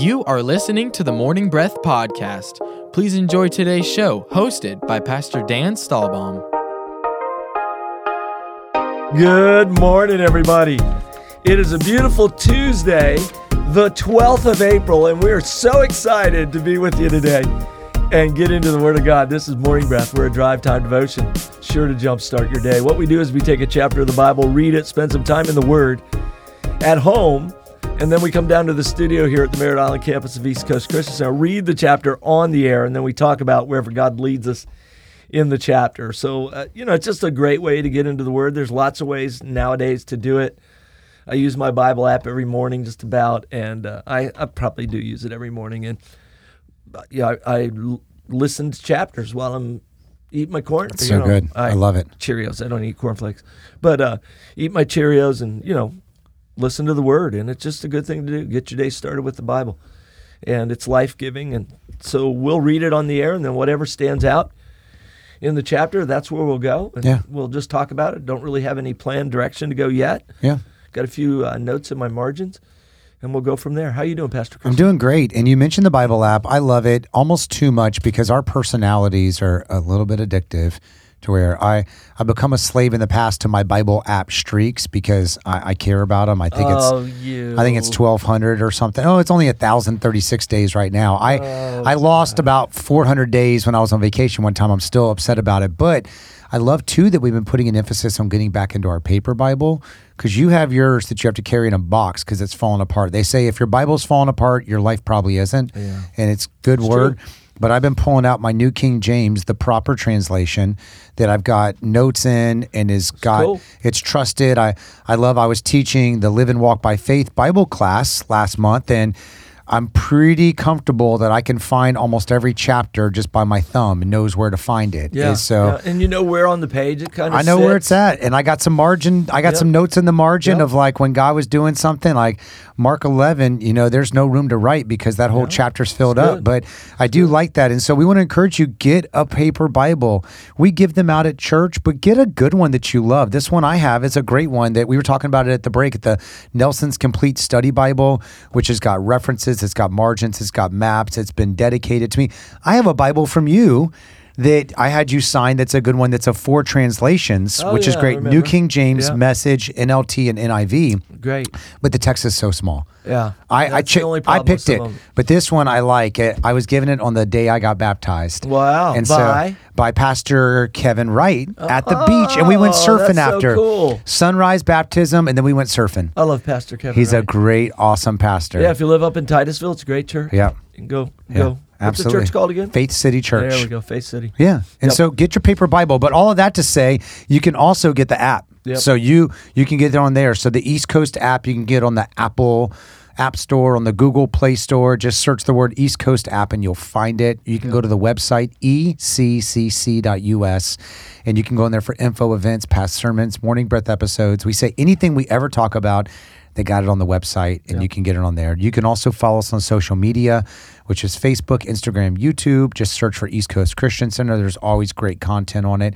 You are listening to the Morning Breath Podcast. Please enjoy today's show, hosted by Pastor Dan Stahlbaum. Good morning, everybody. It is a beautiful Tuesday, the 12th of April, and we are so excited to be with you today and get into the Word of God. This is Morning Breath. We're a drive time devotion, sure to jumpstart your day. What we do is we take a chapter of the Bible, read it, spend some time in the Word at home, and then we come down to the studio here at the Merritt Island campus of East Coast Christian Center, read the chapter on the air, and then we talk about wherever God leads us in the chapter. So, uh, you know, it's just a great way to get into the Word. There's lots of ways nowadays to do it. I use my Bible app every morning, just about, and uh, I, I probably do use it every morning. And uh, yeah, I listen to chapters while I'm eating my corn. It's so good. I love it. Cheerios. I don't eat cornflakes, but uh, eat my Cheerios and you know listen to the Word, and it's just a good thing to do. Get your day started with the Bible, and it's life giving. And so we'll read it on the air, and then whatever stands out in the chapter, that's where we'll go. And Yeah. We'll just talk about it. Don't really have any planned direction to go yet. Yeah. Got a few uh, notes in my margins, and we'll go from there. How are you doing, Pastor Chris? I'm doing great. And you mentioned the Bible app. I love it almost too much because our personalities are a little bit addictive to where I, I become a slave in the past to my Bible app streaks because I, I care about them. I think Oh, it's you. I think it's 1200 or something. Oh, it's only 1036 days right now. I Oh, I lost about 400 days when I was on vacation one time. I'm still upset about it, but I love too that we've been putting an emphasis on getting back into our paper Bible because you have yours that you have to carry in a box because it's falling apart. They say if your Bible's falling apart, your life probably isn't, Yeah. and it's good word. But I've been pulling out my New King James, the proper translation that I've got notes in and is got cool. it's trusted. I I love. I was teaching the Live and Walk by Faith Bible class last month, and I'm pretty comfortable that I can find almost every chapter just by my thumb and knows where to find it. Yeah. And so. yeah. and you know where on the page it kind of. I know where it's at, and I got some margin. I got Yep. some notes in the margin Yep. of like when God was doing something, like Mark eleven. You know, there's no room to write because that whole chapter's filled up. But I do like that, and so we want to encourage you get a paper Bible. We give them out at church, but get a good one that you love. This one I have is a great one that we were talking about it at the break at the Nelson's Complete Study Bible, which has got references, it's got margins, it's got maps, it's been dedicated to me. I have a Bible from you. That I had you sign. That's a good one. That's a four translations, Oh, which is yeah, I great. New. King James, Yeah. Message, NLT, and NIV. Great. But the text is so small. Yeah. I I, the only I picked it, but this one I like. It. I was given it on the day I got baptized. Wow. And By? so by Pastor Kevin Wright at the beach, and we went Oh, surfing that's so after cool. sunrise baptism, and then we went surfing. I love Pastor Kevin. He's a great, awesome pastor. Yeah, if you live up in Titusville, it's a great church. Yeah. You can go. Yeah, Go. What's the church called again? Faith City Church. There we go. Faith City. Yeah. And Yep. so get your paper Bible, but all of that to say, you can also get the app. Yep. So you you can get it on there. So the East Coast app you can get on the Apple App Store, on the Google Play Store. Just search the word East Coast app and you'll find it. You can go to the website eccc.us and you can go in there for info, events, past sermons, morning breath episodes. We say anything we ever talk about they got it on the website and you can get it on there. You can also follow us on social media, which is Facebook, Instagram, YouTube. Just search for East Coast Christian Center. There's always great content on it.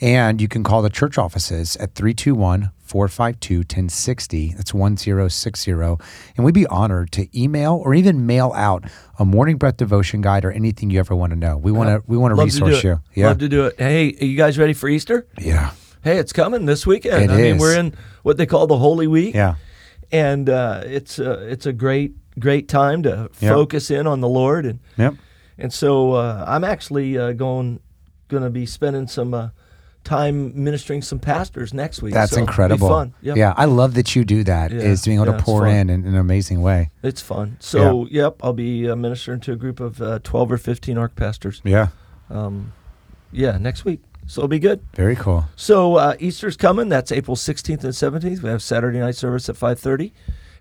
And you can call the church offices at 321 452 1060. That's 1060. And we'd be honored to email or even mail out a morning breath devotion guide or anything you ever want to know. We want to we want to resource you. Yeah. Love to do it. Hey, are you guys ready for Easter? yeah. Hey, it's coming this weekend. It I mean, we're in what they call the Holy Week. Yeah. And uh, it's uh, it's a great great time to Yep. focus in on the Lord and Yep. and so uh, I'm actually uh, going going to be spending some uh, time ministering some pastors next week. That's So incredible. fun. Yep. Yeah, I love that you do that. Yeah. Is being able Yeah, to pour in in, in an amazing way. It's fun. So, yep, I'll be uh, ministering to a group of uh, 12 or 15 ARC pastors. Yeah. Um, yeah, next week. So it'll be good. Very cool. So uh, Easter's coming. That's April 16th and 17th. We have Saturday night service at 5:30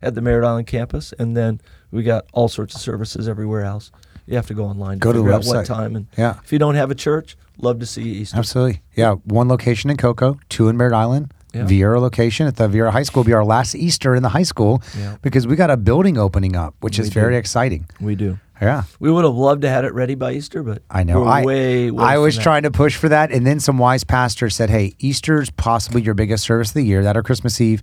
at the Merritt Island campus, and then we got all sorts of services everywhere else. You have to go online. Go to the out what website. time. And Yeah. if you don't have a church, love to see you Easter. Absolutely. Yeah. One location in Cocoa, two in Merritt Island. Yeah. Viera location at the Viera High School will be our last Easter in the high school Yeah. because we got a building opening up, which is do. very exciting. We do. Yeah. We would have loved to had it ready by Easter, but I know. I way, way I was that. trying to push for that, and then some wise pastor said, "Hey, Easter's possibly your biggest service of the year. That or Christmas Eve.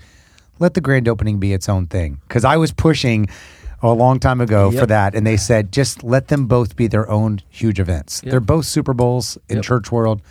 Let the grand opening be its own thing." Because I was pushing a long time ago for that, and they said just let them both be their own huge events. Yep. They're both Super Bowls in Yep. church world.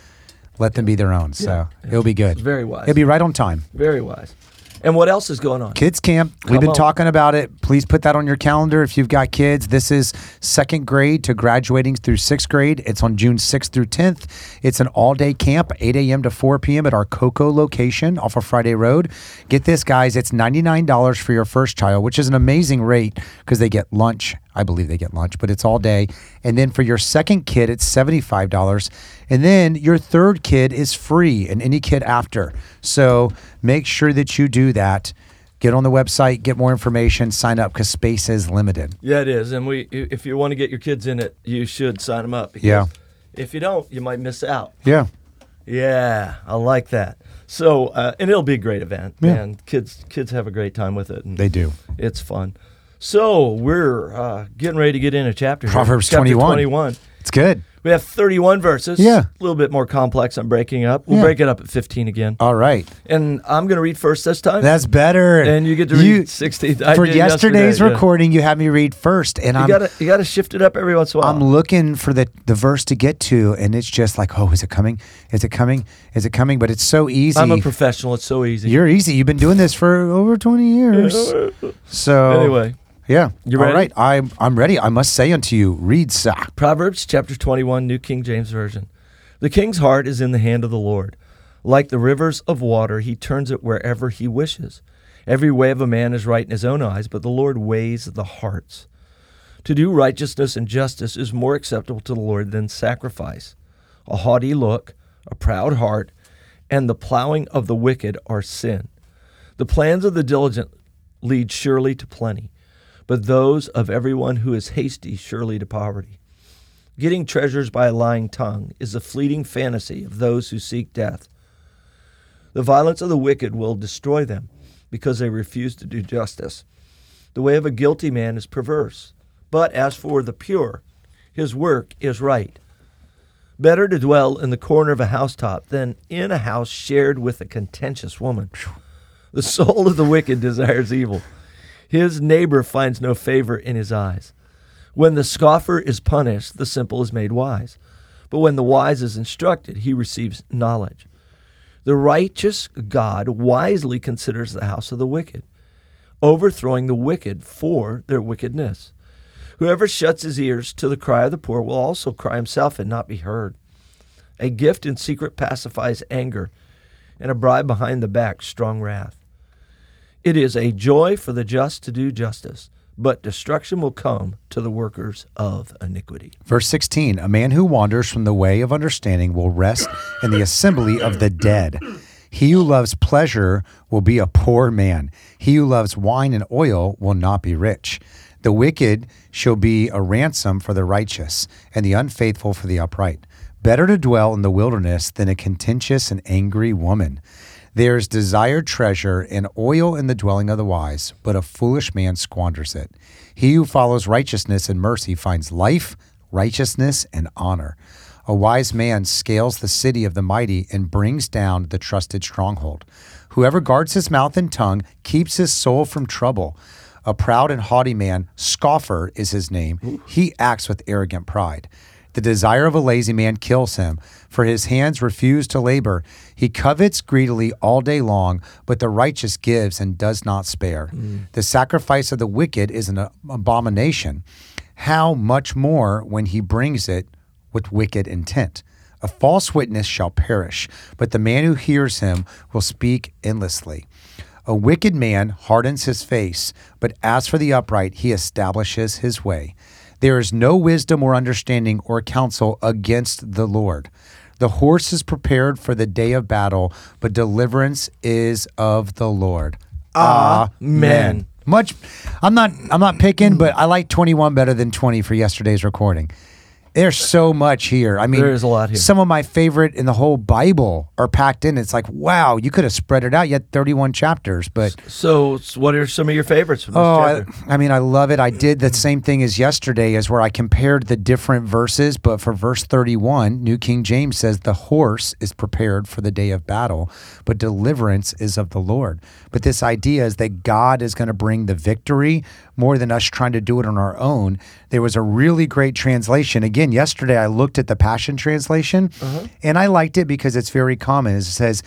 Let them be their own. So it'll be good. It's very wise. It'll be right on time. Very wise. And what else is going on? Kids camp. Come We've been on. talking about it. Please put that on your calendar if you've got kids. This is second grade to graduating through sixth grade. It's on June 6th through 10th. It's an all day camp, 8 a.m. to 4 p.m. at our Cocoa location off of Friday Road. Get this, guys. It's $99 for your first child, which is an amazing rate because they get lunch. I believe they get lunch, but it's all day. And then for your second kid, it's $75. And then your third kid is free and any kid after. So make sure that you do that. Get on the website, get more information, sign up because space is limited. Yeah, it is. And we, if you want to get your kids in it, you should sign them up. Yeah. If you don't, you might miss out. Yeah. Yeah, I like that. So, uh, and it'll be a great event, Yeah. and kids kids have a great time with it. And They do. It's fun. So we're uh, getting ready to get in a chapter. Proverbs Chapter 21. 21. It's good. We have 31 verses. Yeah. A little bit more complex. I'm breaking up. We'll Yeah. break it up at 15 again. All right. And I'm going to read first this time. That's better. and you get to read 16. I for yesterday's yesterday, yeah. recording, you had me read first, and You I'm gotta you gotta shift it up every once in a while. I'm looking for the the verse to get to, and it's just like, oh, is it coming? Is it coming? Is it coming? But it's so easy. I'm a professional. It's so easy. You're easy. You've been doing this for over 20 years. So anyway, yeah. You All ready? right. I'm I'm ready. I must say unto you, read Zach. Proverbs chapter 21, New King James Version. The king's heart is in the hand of the Lord. Like the rivers of water, he turns it wherever he wishes. Every way of a man is right in his own eyes, but the Lord weighs the hearts. To do righteousness and justice is more acceptable to the Lord than sacrifice. A haughty look, a proud heart, and the plowing of the wicked are sin. The plans of the diligent lead surely to plenty, but those of everyone who is hasty surely to poverty. Getting treasures by a lying tongue is a fleeting fantasy of those who seek death. The violence of the wicked will destroy them because they refuse to do justice. The way of a guilty man is perverse, but as for the pure, his work is right. Better to dwell in the corner of a housetop than in a house shared with a contentious woman. The soul of the wicked desires evil. His neighbor finds no favor in his eyes. When the scoffer is punished, the simple is made wise. But when the wise is instructed, he receives knowledge. The righteous God wisely considers the house of the wicked, overthrowing the wicked for their wickedness. Whoever shuts his ears to the cry of the poor will also cry himself and not be heard. A gift in secret pacifies anger, and a bribe behind the back strong wrath. It is a joy for the just to do justice, but destruction will come to the workers of iniquity. Verse 16 A man who wanders from the way of understanding will rest in the assembly of the dead. He who loves pleasure will be a poor man. He who loves wine and oil will not be rich. The wicked shall be a ransom for the righteous, and the unfaithful for the upright. Better to dwell in the wilderness than a contentious and angry woman. There is desired treasure and oil in the dwelling of the wise, but a foolish man squanders it. He who follows righteousness and mercy finds life, righteousness, and honor. A wise man scales the city of the mighty and brings down the trusted stronghold. Whoever guards his mouth and tongue keeps his soul from trouble. A proud and haughty man, scoffer is his name. He acts with arrogant pride. The desire of a lazy man kills him, for his hands refuse to labor. He covets greedily all day long, but the righteous gives and does not spare. Mm. The sacrifice of the wicked is an abomination. How much more when he brings it with wicked intent? A false witness shall perish, but the man who hears him will speak endlessly. A wicked man hardens his face, but as for the upright, he establishes his way. There is no wisdom or understanding or counsel against the Lord. The horse is prepared for the day of battle, but deliverance is of the Lord. Amen. Much I'm not I'm not picking, but I like 21 better than 20 for yesterday's recording. There's so much here. I mean, There is a lot here. Some of my favorite in the whole Bible are packed in. It's like, wow, you could have spread it out. You had 31 chapters, but So, what are some of your favorites from Oh, I? I mean, I love it. I did the same thing as yesterday, as where I compared the different verses. But for verse 31, New King James says, The horse is prepared for the day of battle, but deliverance is of the Lord. But this idea is that God is going to bring the victory more than us trying to do it on our own. There was a really great translation. Again, yesterday I looked at the Passion Translation, uh-huh. and I liked it because it's very common. It says,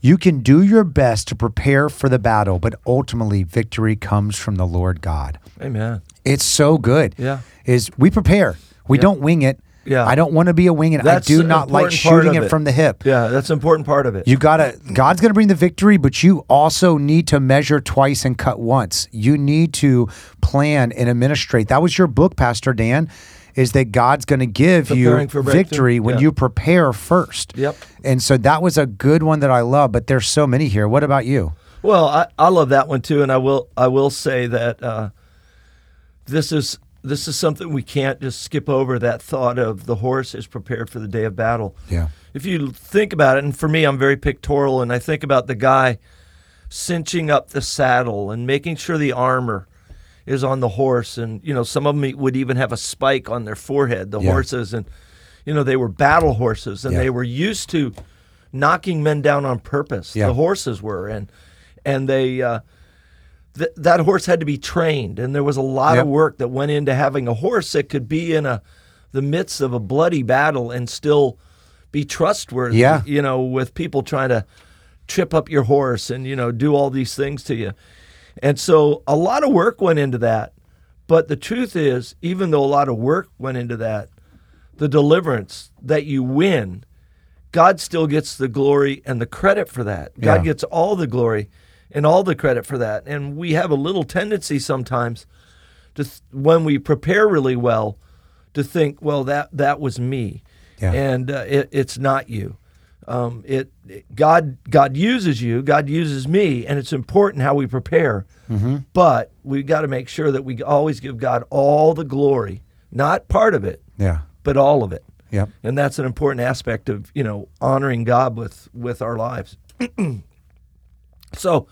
you can do your best to prepare for the battle, but ultimately victory comes from the Lord God. Amen. It's so good. Yeah. Is we prepare. We don't wing it. Yeah. I don't want to be a wing it. I do not like shooting it, it. from the hip. Yeah, that's an important part of it. You gotta God's gonna bring the victory, but you also need to measure twice and cut once. You need to plan and administrate. That was your book, Pastor Dan. Is that God's going to give Preparing you victory when Yeah. you prepare first? Yep. And so that was a good one that I love, but there's so many here. What about you? Well, I, I love that one too, and I will I will say that uh, this is this is something we can't just skip over. That thought of the horse is prepared for the day of battle. Yeah. If you think about it, and for me, I'm very pictorial, and I think about the guy cinching up the saddle and making sure the armor is on the horse, and you know some of them would even have a spike on their forehead. The Yeah. horses, and you know they were battle horses, and Yeah. they were used to knocking men down on purpose. Yeah. The horses were, and and they. Uh, th- that horse had to be trained, and there was a lot Yep. of work that went into having a horse that could be in a the midst of a bloody battle and still be trustworthy. Yeah. you know, with people trying to trip up your horse and you know do all these things to you, and so a lot of work went into that. But the truth is, even though a lot of work went into that, the deliverance that you win, God still gets the glory and the credit for that. God Yeah. gets all the glory and all the credit for that. And we have a little tendency sometimes to th- when we prepare really well to think, well, that that was me, Yeah. and uh, it, it's not you. Um, it, it- God God uses you, God uses me, and it's important how we prepare. Mm-hmm. But we got to make sure that we always give God all the glory, not part of it, Yeah. but all of it Yep. and that's an important aspect of you know honoring God with with our lives. so,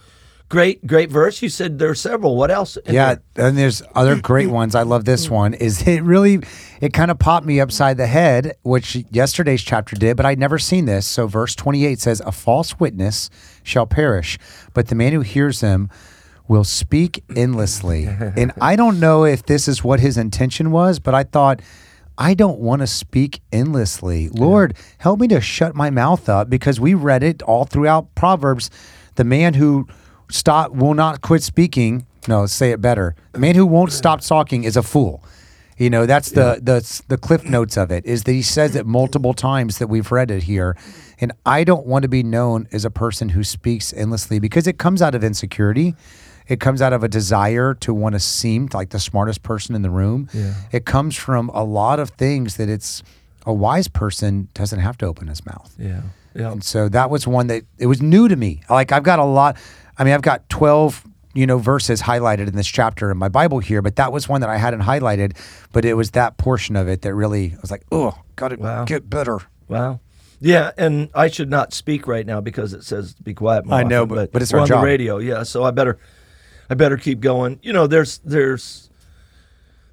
great, great verse. You said there are several. What else? Yeah, there? and there's other great ones. I love this one. Is it really? It kind of popped me upside the head, which yesterday's chapter did, but I'd never seen this. So verse 28 says, "A false witness shall perish, but the man who hears him." Will speak endlessly. and I don't know if this is what his intention was, but I thought, I don't want to speak endlessly. Lord, help me to shut my mouth up because we read it all throughout Proverbs. The man who stop will not quit speaking. No, say it better. The man who won't stop talking is a fool. You know, that's the the the cliff notes of it is that he says it multiple times that we've read it here. And I don't want to be known as a person who speaks endlessly because it comes out of insecurity. It comes out of a desire to want to seem like the smartest person in the room. It comes from a lot of things that it's a wise person doesn't have to open his mouth. yeah, yeah. And so that was one that it was new to me. Like I've got a lot. I mean, I've got twelve, you know, verses highlighted in this chapter in my Bible here, but that was one that I hadn't highlighted. But it was that portion of it that really I was like, oh, got to Wow. get better. Wow. Yeah, and I should not speak right now because it says be quiet. I know, often, but- but it's on job. the radio. Yeah, so I better, I better keep going. You know, there's there's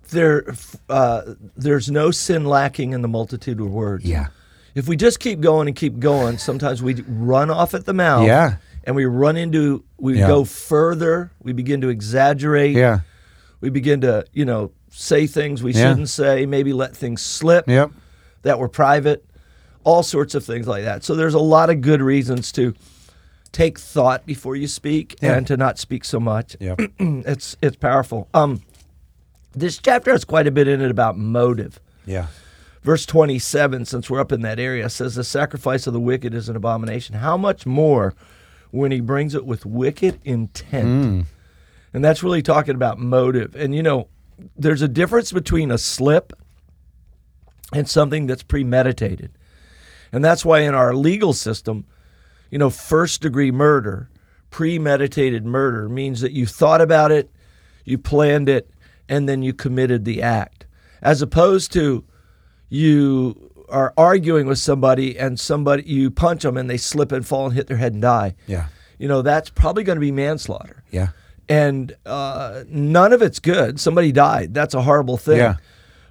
there uh, there's no sin lacking in the multitude of words. Yeah, if we just keep going and keep going, sometimes we run off at the mouth. Yeah. And we run into, we Yeah. go further. We begin to exaggerate. yeah, We begin to, you know, say things we Yeah. shouldn't say, maybe let things slip yep, that were private, all sorts of things like that. So there's a lot of good reasons to take thought before you speak Yeah. and to not speak so much. yep. it's it's powerful. Um, this chapter has quite a bit in it about motive. yeah, Verse 27, since we're up in that area, says, The sacrifice of the wicked is an abomination. How much more when he brings it with wicked intent? Hmm. And that's really talking about motive. And, you know, there's a difference between a slip and something that's premeditated. And that's why in our legal system, you know, first degree murder, premeditated murder means that you thought about it, you planned it, and then you committed the act. As opposed to you are arguing with somebody and somebody you punch them and they slip and fall and hit their head and die. Yeah. You know, that's probably going to be manslaughter. Yeah. And uh, none of it's good. Somebody died. That's a horrible thing. Yeah.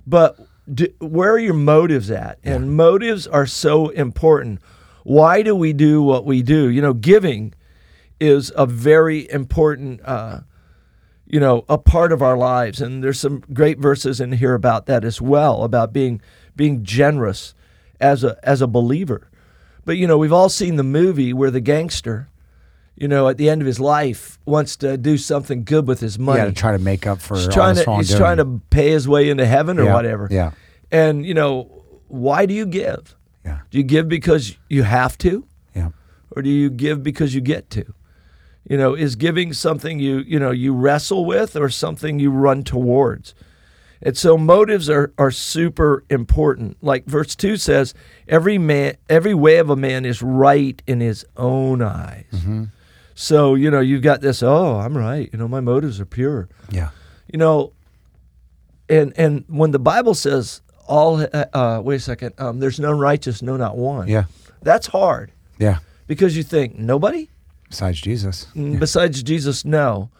But d where are your motives at? And motives are so important. Why do we do what we do? You know, giving is a very important, uh, you know, a part of our lives. And there's some great verses in here about that as well, about being being generous as a as a believer. But you know, we've all seen the movie where the gangster, you know, at the end of his life wants to do something good with his money. Yeah, to try to make up for he's all trying to he's trying to pay his way into heaven or Yeah, whatever. yeah. And you know, why do you give? Yeah. Do you give because you have to, Yeah. or do you give because you get to? You know, is giving something you you know you wrestle with, or something you run towards? And so motives are, are super important. Like verse two says, every man every way of a man is right in his own eyes. Mm-hmm. So, you know, you've got this, oh, I'm right. You know, my motives are pure. Yeah. You know, and and when the Bible says all uh, uh wait a second, um, there's none righteous, no not one. Yeah. That's hard Yeah. because you think nobody Besides Jesus. Mm, besides Jesus no.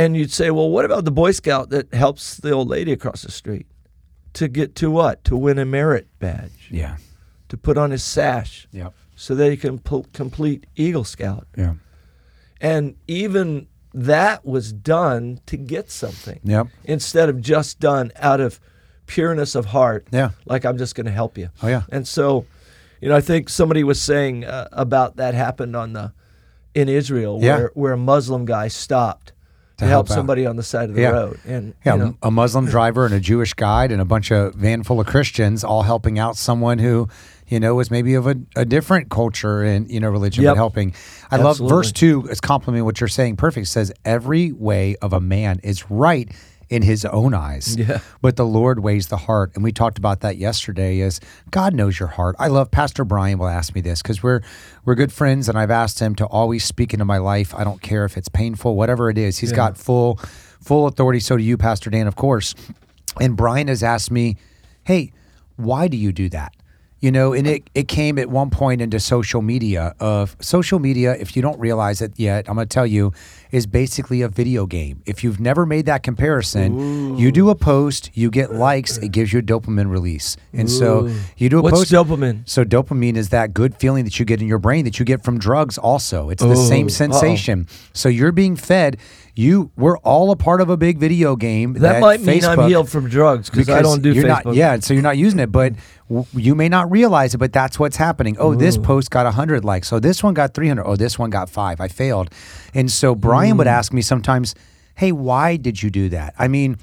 And you'd say, well, what about the Boy Scout that helps the old lady across the street to get to what? To win a merit badge, Yeah. to put on his sash Yep. so that he can po- complete Eagle Scout. Yeah. And even that was done to get something Yep. instead of just done out of pureness of heart. Yeah. Like I'm just going to help you. Oh yeah. And so, you know, I think somebody was saying uh, about that happened on the in Israel Yeah. where where a Muslim guy stopped to, help help, somebody on the side of the Yeah. road. And Yeah, you know, a Muslim driver and a Jewish guide and a bunch of van full of Christians all helping out someone who, you know, was maybe of a, a different culture and, you know, religion, but helping. I love verse two is complimenting what you're saying. Perfect. It says, every way of a man is right in his own eyes. Yeah. But the Lord weighs the heart. And we talked about that yesterday is God knows your heart. I love Pastor Brian will ask me this because we're we're good friends and I've asked him to always speak into my life. I don't care if it's painful, whatever it is. He's got full full authority. So do you, Pastor Dan, of course. And Brian has asked me, Hey, why do you do that? You know, and it, it came at one point into social media of social media, if you don't realize it yet, I'm gonna tell you, is basically a video game. If you've never made that comparison, you do a post, you get likes, it gives you a dopamine release. And so you do a What's post dopamine? so dopamine is that good feeling that you get in your brain that you get from drugs also. It's the Oh, same uh-oh. sensation. So you're being fed you we're all a part of a big video game that, might mean I'm healed from drugs because I don't do you're Facebook. Not, yeah, so you're not using it, but w- you may not realize it, but that's what's happening. Oh, this post got 100 likes. So this one got 300. Oh, this one got five. I failed. And so Brian Mm. would ask me sometimes, hey, why did you do that? I mean,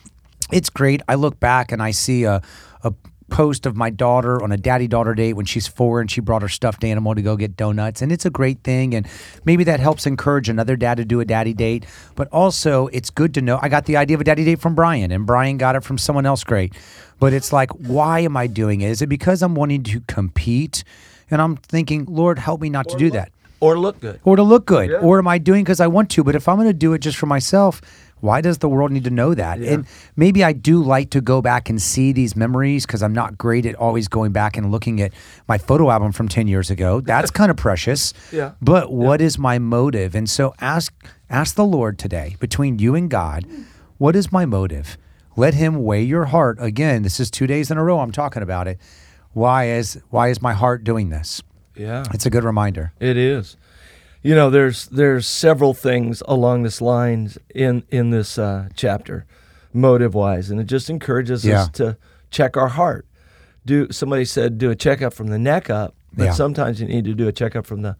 it's great. I look back and I see a, a post of my daughter on a daddy daughter date when she's four and she brought her stuffed animal to go get donuts. And it's a great thing. And maybe that helps encourage another dad to do a daddy date. But also, it's good to know I got the idea of a daddy date from Brian, and Brian got it from someone else great. But it's like, why am I doing it? Is it because I'm wanting to compete? And I'm thinking, Lord, help me not to do that Or to look good. or to look good. Yeah. or am i doing because i want to? But if i'm going to do it just for myself why does the world need to know that? And maybe i do like to go back and see these memories because i'm not great at always going back and looking at my photo album from 10 years ago. That's kind of precious. Yeah. but what is my motive? And so ask ask the lord today between you and god what is my motive? Let him weigh your heart. Again this is two days in a row i'm talking about it. Why is why is my heart doing this Yeah. it's a good reminder It is. You know, there's there's several things along this lines in in this uh, chapter, motive wise, and it just encourages Yeah. us to check our heart. Do somebody said do a checkup from the neck up, but Yeah. sometimes you need to do a checkup from the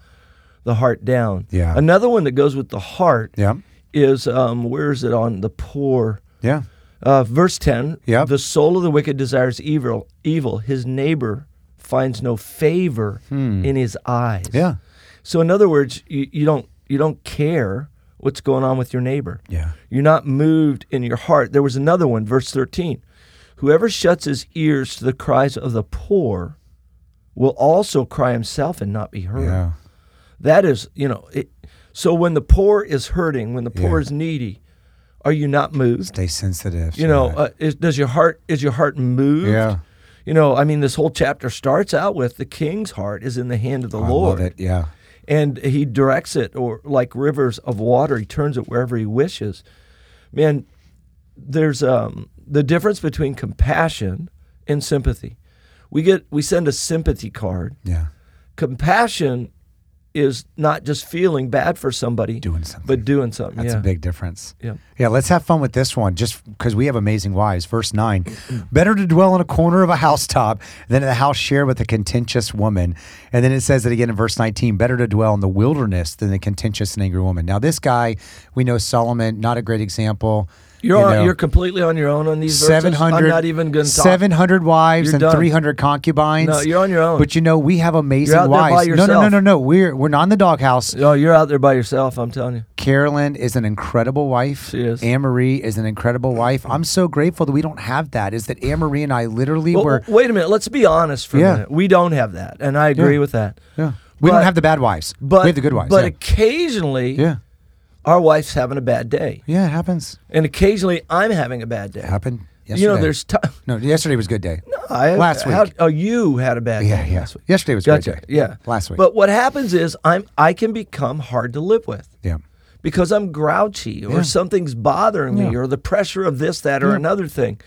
the heart down. Yeah. Another one that goes with the heart yeah is um, where is it on the poor? yeah Uh, verse 10 Yep. The soul of the wicked desires evil, evil. His neighbor finds no favor in his eyes. Hmm. Yeah. So, in other words, you, you, don't, you don't care what's going on with your neighbor. Yeah. You're not moved in your heart. There was another one, verse 13. Whoever shuts his ears to the cries of the poor will also cry himself and not be heard. Yeah. That is, you know, it, so when the poor is hurting, when the poor Yeah. is needy, are you not moved? Stay sensitive. You know, uh, is, does your heart is your heart moved? Yeah. You know, I mean, this whole chapter starts out with the king's heart is in the hand of the I Lord, love it. Yeah. and he directs it, or like rivers of water, he turns it wherever he wishes. Man, there's um, the difference between compassion and sympathy. We get we send a sympathy card. Yeah. Compassion is not just feeling bad for somebody, Doing something. but doing something. That's yeah. a big difference. Yeah. Yeah, let's have fun with this one just because we have amazing wives. Verse 9 Better to dwell in a corner of a housetop than in a house shared with a contentious woman. And then it says it again in verse 19 Better to dwell in the wilderness than a contentious and angry woman. Now, this guy, we know Solomon, not a great example. You're you know, you're completely on your own on these verses. 700, not even going 700 wives You're and 300 concubines. No, you're on your own. But you know, we have amazing You're out there by wives. no, no, no, no, no. We're, we're not in the doghouse. Oh, you're out there by yourself. I'm telling you. Carolyn is an incredible wife. She is. Anne Marie is an incredible wife. I'm so grateful that we don't have that. Is that Anne Marie and I literally Well, were. wait a minute. Let's be honest for Yeah. a minute. We don't have that, and I agree Yeah. with that. Yeah. We But- don't have the bad wives. But we have the good wives. But yeah. occasionally, yeah. Our wife's having a bad day, Yeah, it happens. and occasionally I'm having a bad day. It happened yesterday. You know, there's time. no. Yesterday was a good day. No, I, Last how- week. oh, you had a bad Yeah, day yeah. last week. Yesterday was a Gotcha. good day. Yeah. Last week. But what happens is I'm I can become hard to live with. yeah. because I'm grouchy or Yeah. something's bothering me Yeah. or the pressure of this, that, or Yeah. another thing.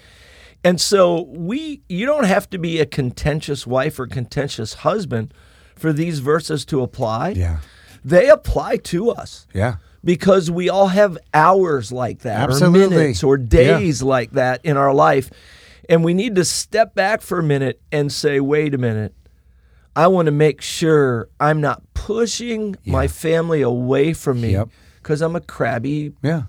And so we you don't have to be a contentious wife or contentious husband for these verses to apply. Yeah. They apply to us Yeah. Because we all have hours like that Absolutely. or minutes or Yeah. days like that in our life. And we need to step back for a minute and say, wait a minute. I want to make sure I'm not pushing my family away from me Yep. because I'm a crabby, Yeah.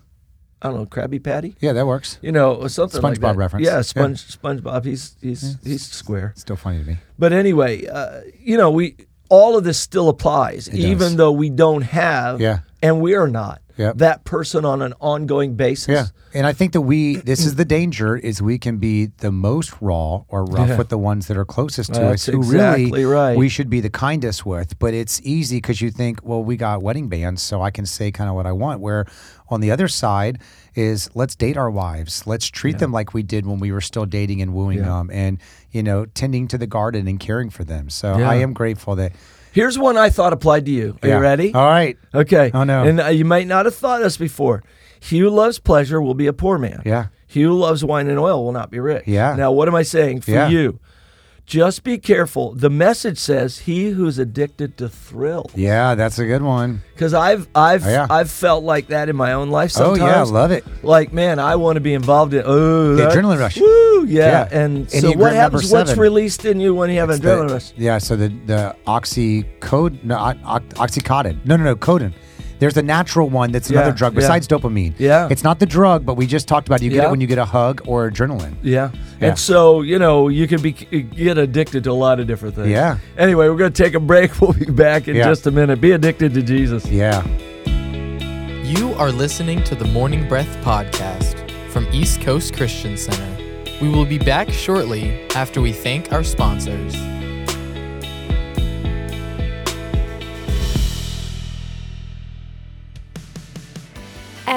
I don't know, crabby patty, Yeah, that works. you know, something like SpongeBob that. reference. Yeah, Yeah. Sponge, SpongeBob. He's he's he's square. Still funny to me. But anyway, uh, you know, we all of this still applies, does. even though we don't have, Yeah. And we are not Yep. that person on an ongoing basis. Yeah. And I think that we, this is the danger, is we can be the most raw or rough Yeah. with the ones that are closest to That's us who exactly really right. we should be the kindest with. But it's easy because you think, well, we got wedding bands, so I can say kind of what I want. Where on the other side is let's date our wives. Let's treat them like we did when we were still dating and wooing Yeah. them and, you know, tending to the garden and caring for them. So Yeah. I am grateful that. Here's one I thought applied to you. Are Yeah. you ready? All right. Okay. Oh, no. And uh, you might not have thought this before. He who loves pleasure will be a poor man. Yeah. He who loves wine and oil will not be rich. Yeah. Now, what am I saying for Yeah. you? Just be careful. The message says, "He who's addicted to thrill." Yeah, that's a good one. Because I've I've Oh, yeah. I've felt like that in my own life. Oh, Sometimes. yeah. Love it. Like, man, I want to be involved in. Oh, The that- adrenaline rush. Woo, yeah. Yeah. And so, what happens? What's released in you when you have It's adrenaline the- rush? Yeah, so the the oxycodone, no, oxycodone. No, no, no, codone. There's a natural one that's another Yeah, drug yeah. besides dopamine. Yeah. It's not the drug, but we just talked about it. You get Yeah. it when you get a hug or adrenaline. Yeah. Yeah. And so, you know, you can be get addicted to a lot of different things. Yeah. Anyway, we're going to take a break. We'll be back in Yeah. just a minute. Be addicted to Jesus. Yeah. You are listening to the Morning Breath podcast from East Coast Christian Center. We will be back shortly after we thank our sponsors.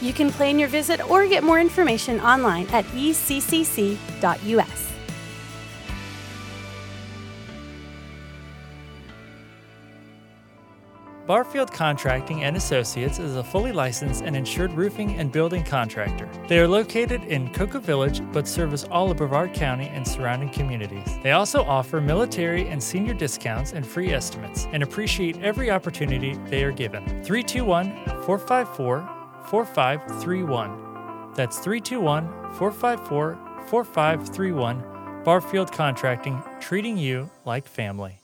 You can plan your visit or get more information online at eccc.us. Barfield Contracting and Associates is a fully licensed and insured roofing and building contractor. They are located in Cocoa Village but service all of Brevard County and surrounding communities. They also offer military and senior discounts and free estimates and appreciate every opportunity they are given. 321 454 4531. That's 321 454 4531. Barfield Contracting, treating you like family.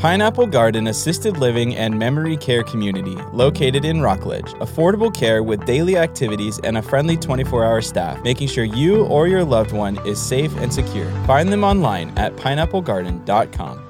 Pineapple Garden Assisted Living and Memory Care Community, located in Rockledge. Affordable care with daily activities and a friendly 24 hour staff, making sure you or your loved one is safe and secure. Find them online at pineapplegarden.com.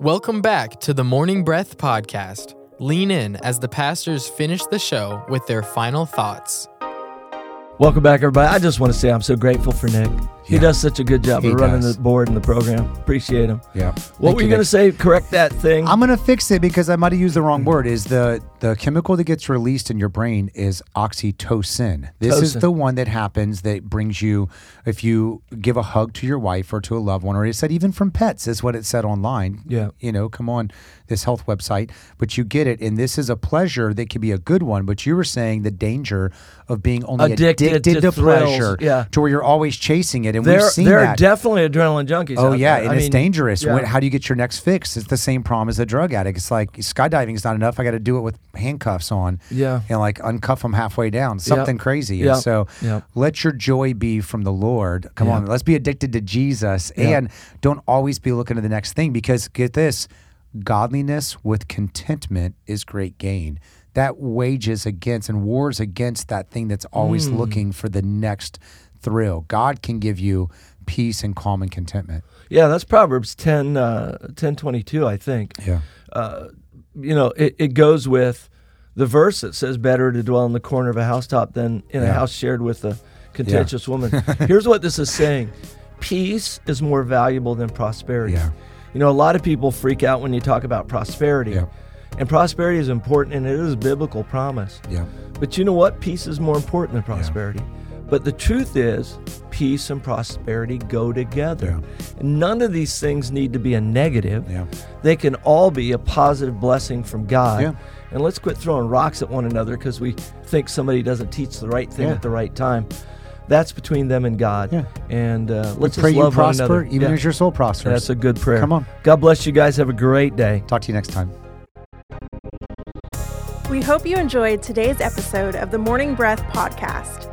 Welcome back to the Morning Breath Podcast. Lean in as the pastors finish the show with their final thoughts. Welcome back, everybody. I just want to say I'm so grateful for Nick. He Yeah. does such a good job He of running does. the board and the program. Appreciate him. Yeah. What Thank were you you, going to say? Correct that thing. I'm gonna fix it because I might have used the wrong mm. word. Is the the chemical that gets released in your brain is oxytocin. This is the one that happens that brings you if you give a hug to your wife or to a loved one, or it said even from pets is what it said online. Yeah. you know, come on this health website, but you get it, and this is a pleasure that can be a good one. But you were saying the danger of being only Addicted addicted, to to, pleasure, yeah. to where you're always chasing it, and they're we've seen they're that. definitely adrenaline junkies. Oh yeah, there. and I it's mean, dangerous. yeah. When, how do you get your next fix? It's the same problem as a drug addict. It's like skydiving is not enough. I got to do it with handcuffs on. Yeah. and like uncuff them halfway down. Something crazy. Yep. And so Yep. let your joy be from the Lord. Come on, let's be addicted to Jesus, and don't always be looking to the next thing because get this, godliness with contentment is great gain. That wages against and wars against that thing that's always Mm. looking for the next thrill. God can give you peace and calm and contentment. Yeah, that's Proverbs 10, uh, 10 22, I think. Yeah. Uh, you know, it, it goes with the verse that says, Better to dwell in the corner of a housetop than in a house shared with a contentious woman. Here's what this is saying peace is more valuable than prosperity. Yeah. You know, a lot of people freak out when you talk about prosperity. Yeah. And prosperity is important and it is a biblical promise. Yeah. But you know what? Peace is more important than prosperity. But the truth is, peace and prosperity go together. And none of these things need to be a negative. Yeah. They can all be a positive blessing from God. Yeah. And let's quit throwing rocks at one another because we think somebody doesn't teach the right thing Yeah. at the right time. That's between them and God. Yeah. And uh, let's Pray just you love one prosper, another. even Yeah. as your soul prospers. That's a good prayer. Come on. God bless you guys. Have a great day. Talk to you next time. We hope you enjoyed today's episode of the Morning Breath podcast.